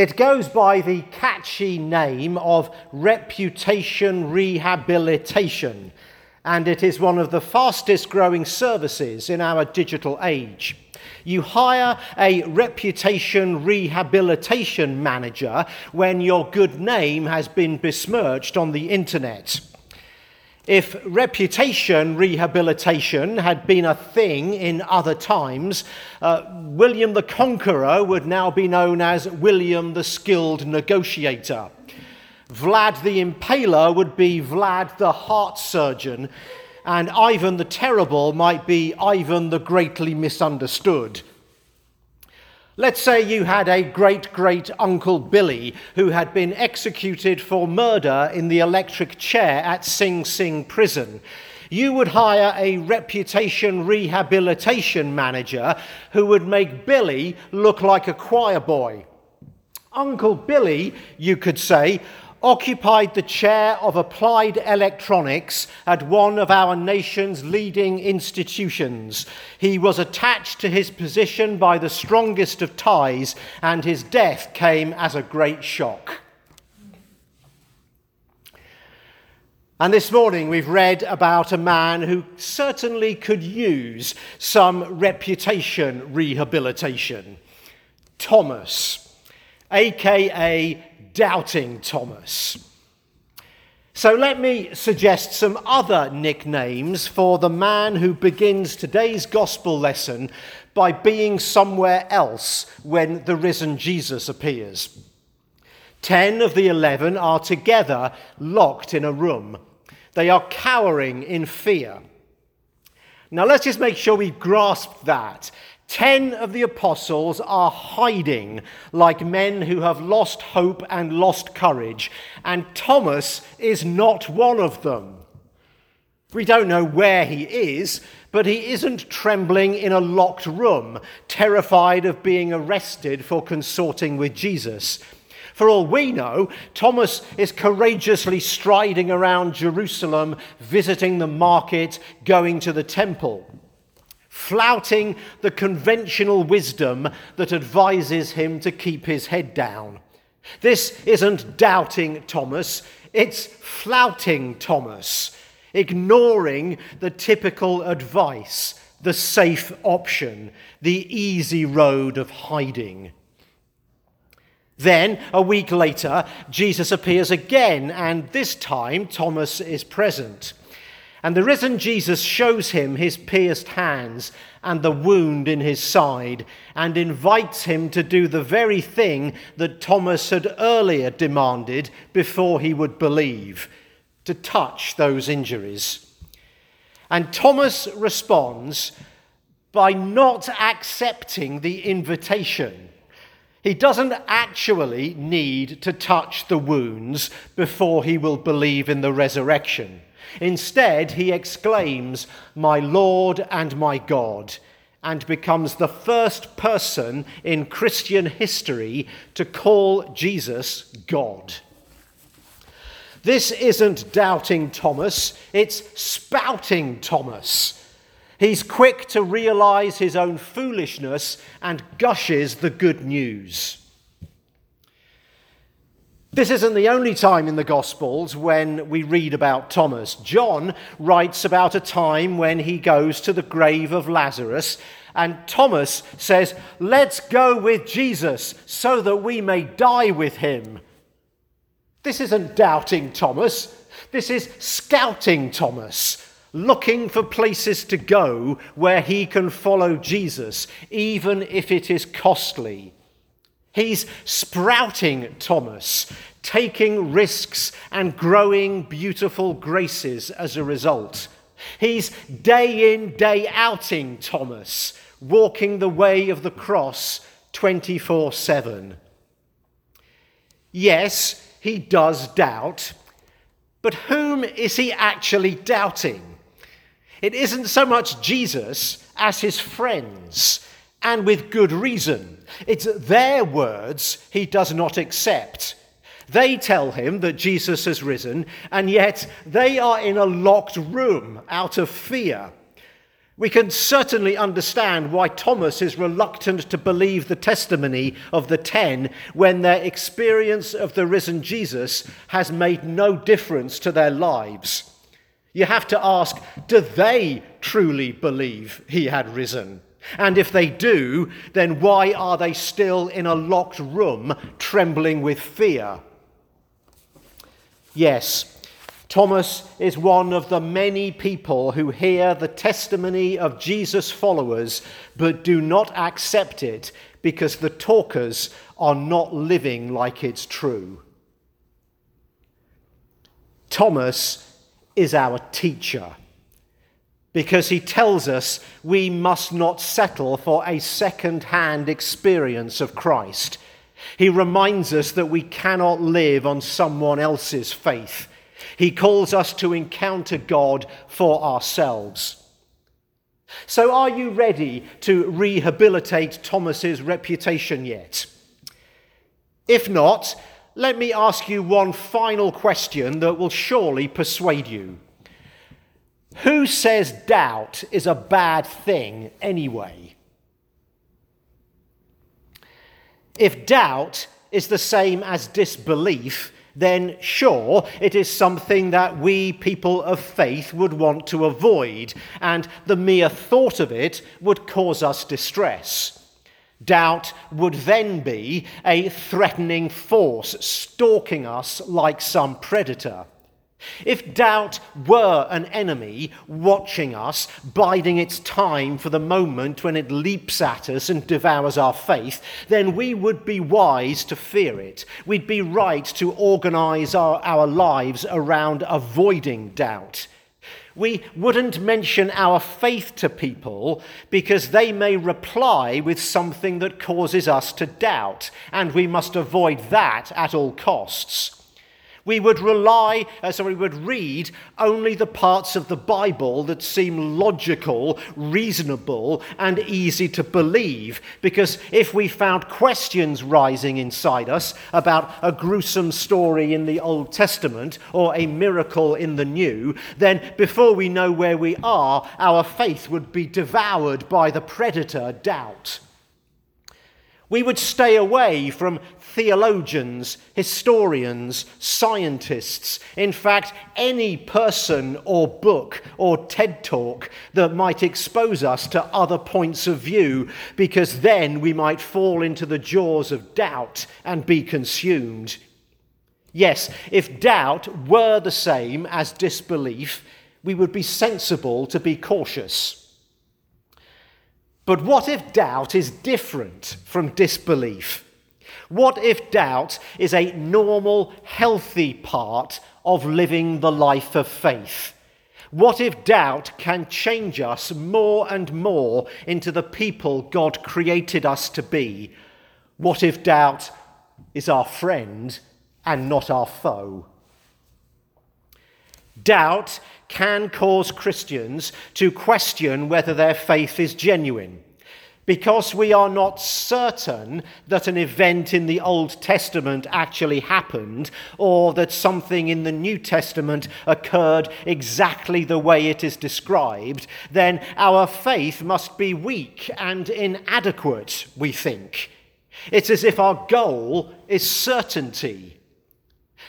It goes by the catchy name of reputation rehabilitation, and it is one of the fastest growing services in our digital age. You hire a reputation rehabilitation manager when your good name has been besmirched on the internet. If reputation rehabilitation had been a thing in other times, uh, William the Conqueror would now be known as William the Skilled Negotiator. Vlad the Impaler would be Vlad the Heart Surgeon, and Ivan the Terrible might be Ivan the Greatly Misunderstood. Let's say you had a great great uncle Billy who had been executed for murder in the electric chair at Sing Sing prison. You would hire a reputation rehabilitation manager who would make Billy look like a choir boy. Uncle Billy, you could say, occupied the chair of applied electronics at one of our nation's leading institutions. He was attached to his position by the strongest of ties, and his death came as a great shock. And this morning we've read about a man who certainly could use some reputation rehabilitation Thomas, aka Doubting Thomas. So let me suggest some other nicknames for the man who begins today's gospel lesson by being somewhere else when the risen Jesus appears. Ten of the eleven are together, locked in a room. They are cowering in fear. Now, let's just make sure we grasp that. Ten of the apostles are hiding like men who have lost hope and lost courage, and Thomas is not one of them. We don't know where he is, but he isn't trembling in a locked room, terrified of being arrested for consorting with Jesus. For all we know, Thomas is courageously striding around Jerusalem, visiting the market, going to the temple flouting the conventional wisdom that advises him to keep his head down. This isn't doubting Thomas, it's flouting Thomas, ignoring the typical advice, the safe option, the easy road of hiding. Then, a week later, Jesus appears again, and this time Thomas is present. And the risen Jesus shows him his pierced hands and the wound in his side and invites him to do the very thing that Thomas had earlier demanded before he would believe to touch those injuries. And Thomas responds by not accepting the invitation. He doesn't actually need to touch the wounds before he will believe in the resurrection. Instead, he exclaims, My Lord and my God, and becomes the first person in Christian history to call Jesus God. This isn't doubting Thomas, it's spouting Thomas. He's quick to realize his own foolishness and gushes the good news. This isn't the only time in the Gospels when we read about Thomas. John writes about a time when he goes to the grave of Lazarus, and Thomas says, Let's go with Jesus so that we may die with him. This isn't doubting Thomas, this is scouting Thomas. Looking for places to go where he can follow Jesus, even if it is costly. He's sprouting Thomas, taking risks and growing beautiful graces as a result. He's day in, day outing Thomas, walking the way of the cross 24 7. Yes, he does doubt, but whom is he actually doubting? It isn't so much Jesus as his friends, and with good reason. It's their words he does not accept. They tell him that Jesus has risen, and yet they are in a locked room out of fear. We can certainly understand why Thomas is reluctant to believe the testimony of the ten when their experience of the risen Jesus has made no difference to their lives. You have to ask do they truly believe he had risen? And if they do, then why are they still in a locked room trembling with fear? Yes, Thomas is one of the many people who hear the testimony of Jesus' followers but do not accept it because the talkers are not living like it's true. Thomas is our teacher because he tells us we must not settle for a second hand experience of Christ. He reminds us that we cannot live on someone else's faith he calls us to encounter God for ourselves. So, are you ready to rehabilitate Thomas's reputation yet? If not, let me ask you one final question that will surely persuade you. Who says doubt is a bad thing anyway? If doubt is the same as disbelief, then sure, it is something that we people of faith would want to avoid, and the mere thought of it would cause us distress. Doubt would then be a threatening force stalking us like some predator. If doubt were an enemy watching us, biding its time for the moment when it leaps at us and devours our faith, then we would be wise to fear it. We'd be right to organize our, our lives around avoiding doubt. We wouldn't mention our faith to people because they may reply with something that causes us to doubt, and we must avoid that at all costs. We would rely, uh, we would read only the parts of the Bible that seem logical, reasonable, and easy to believe. Because if we found questions rising inside us about a gruesome story in the Old Testament or a miracle in the New, then before we know where we are, our faith would be devoured by the predator doubt. We would stay away from theologians, historians, scientists, in fact, any person or book or TED talk that might expose us to other points of view, because then we might fall into the jaws of doubt and be consumed. Yes, if doubt were the same as disbelief, we would be sensible to be cautious. But what if doubt is different from disbelief? What if doubt is a normal, healthy part of living the life of faith? What if doubt can change us more and more into the people God created us to be? What if doubt is our friend and not our foe? Doubt can cause Christians to question whether their faith is genuine. Because we are not certain that an event in the Old Testament actually happened, or that something in the New Testament occurred exactly the way it is described, then our faith must be weak and inadequate, we think. It's as if our goal is certainty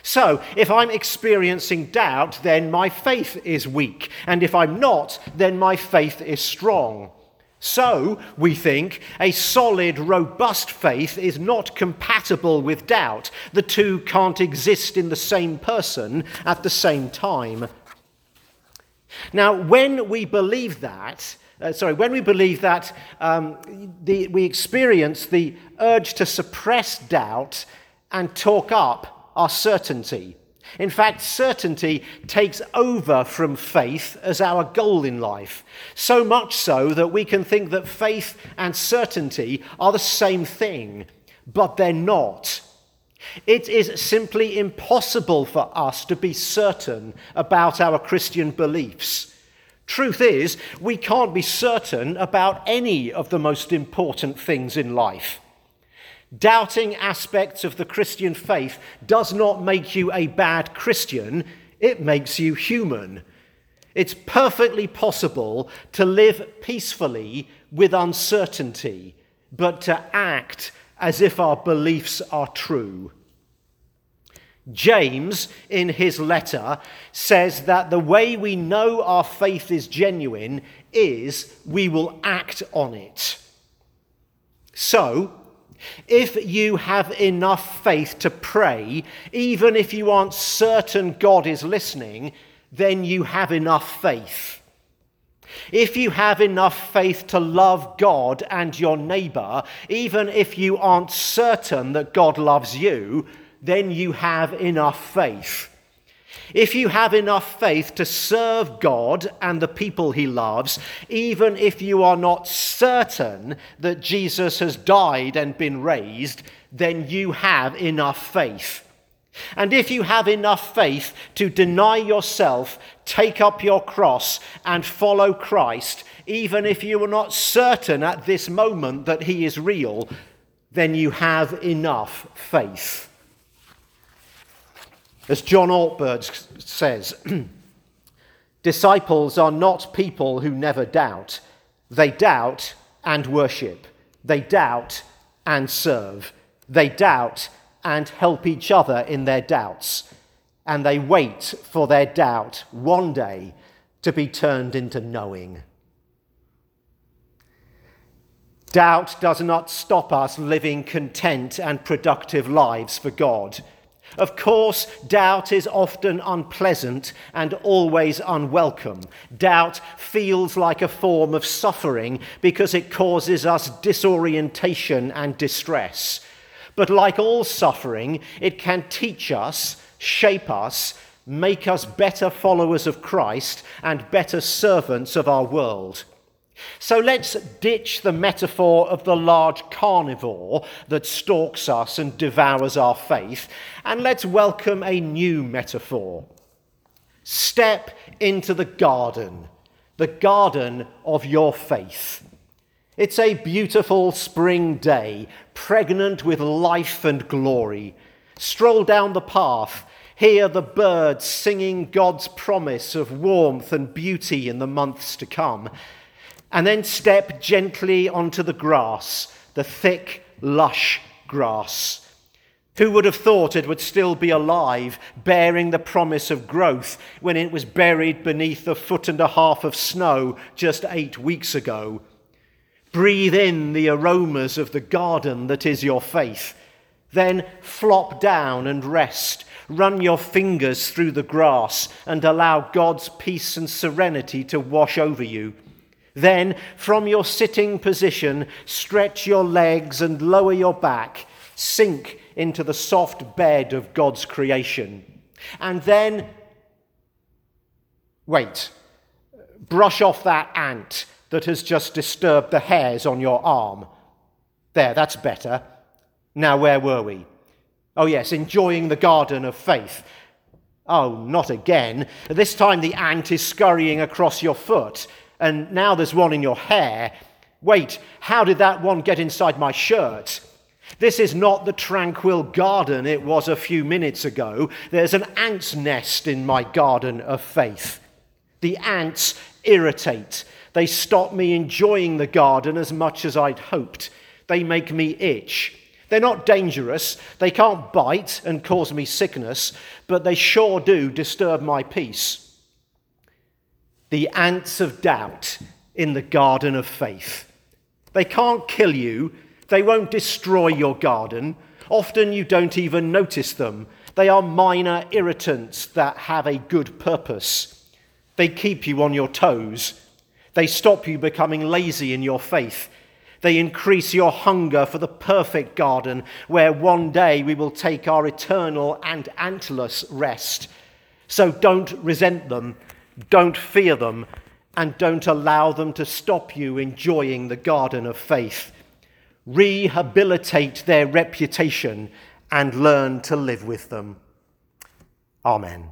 so, if I'm experiencing doubt, then my faith is weak. And if I'm not, then my faith is strong. So, we think, a solid, robust faith is not compatible with doubt. The two can't exist in the same person at the same time. Now, when we believe that, uh, sorry, when we believe that um, the, we experience the urge to suppress doubt and talk up our certainty. In fact, certainty takes over from faith as our goal in life. So much so that we can think that faith and certainty are the same thing, but they're not. It is simply impossible for us to be certain about our Christian beliefs. Truth is, we can't be certain about any of the most important things in life. Doubting aspects of the Christian faith does not make you a bad Christian, it makes you human. It's perfectly possible to live peacefully with uncertainty, but to act as if our beliefs are true. James, in his letter, says that the way we know our faith is genuine is we will act on it. So, if you have enough faith to pray, even if you aren't certain God is listening, then you have enough faith. If you have enough faith to love God and your neighbour, even if you aren't certain that God loves you, then you have enough faith. If you have enough faith to serve God and the people he loves, even if you are not certain that Jesus has died and been raised, then you have enough faith. And if you have enough faith to deny yourself, take up your cross, and follow Christ, even if you are not certain at this moment that he is real, then you have enough faith. As John Ortberg says, disciples are not people who never doubt. They doubt and worship. They doubt and serve. They doubt and help each other in their doubts. And they wait for their doubt one day to be turned into knowing. Doubt does not stop us living content and productive lives for God. Of course, doubt is often unpleasant and always unwelcome. Doubt feels like a form of suffering because it causes us disorientation and distress. But like all suffering, it can teach us, shape us, make us better followers of Christ and better servants of our world. So let's ditch the metaphor of the large carnivore that stalks us and devours our faith, and let's welcome a new metaphor. Step into the garden, the garden of your faith. It's a beautiful spring day, pregnant with life and glory. Stroll down the path, hear the birds singing God's promise of warmth and beauty in the months to come and then step gently onto the grass, the thick, lush grass. Who would have thought it would still be alive, bearing the promise of growth, when it was buried beneath a foot and a half of snow just eight weeks ago? Breathe in the aromas of the garden that is your faith. Then flop down and rest. Run your fingers through the grass and allow God's peace and serenity to wash over you. Then, from your sitting position, stretch your legs and lower your back. Sink into the soft bed of God's creation. And then, wait, brush off that ant that has just disturbed the hairs on your arm. There, that's better. Now, where were we? Oh, yes, enjoying the garden of faith. Oh, not again. This time the ant is scurrying across your foot and now there's one in your hair. Wait, how did that one get inside my shirt? This is not the tranquil garden it was a few minutes ago. There's an ant's nest in my garden of faith. The ants irritate. They stop me enjoying the garden as much as I'd hoped. They make me itch. They're not dangerous. They can't bite and cause me sickness, but they sure do disturb my peace the ants of doubt in the garden of faith. They can't kill you, they won't destroy your garden. Often you don't even notice them. They are minor irritants that have a good purpose. They keep you on your toes. They stop you becoming lazy in your faith. They increase your hunger for the perfect garden where one day we will take our eternal and antless rest. So don't resent them don't fear them and don't allow them to stop you enjoying the garden of faith. Rehabilitate their reputation and learn to live with them. Amen.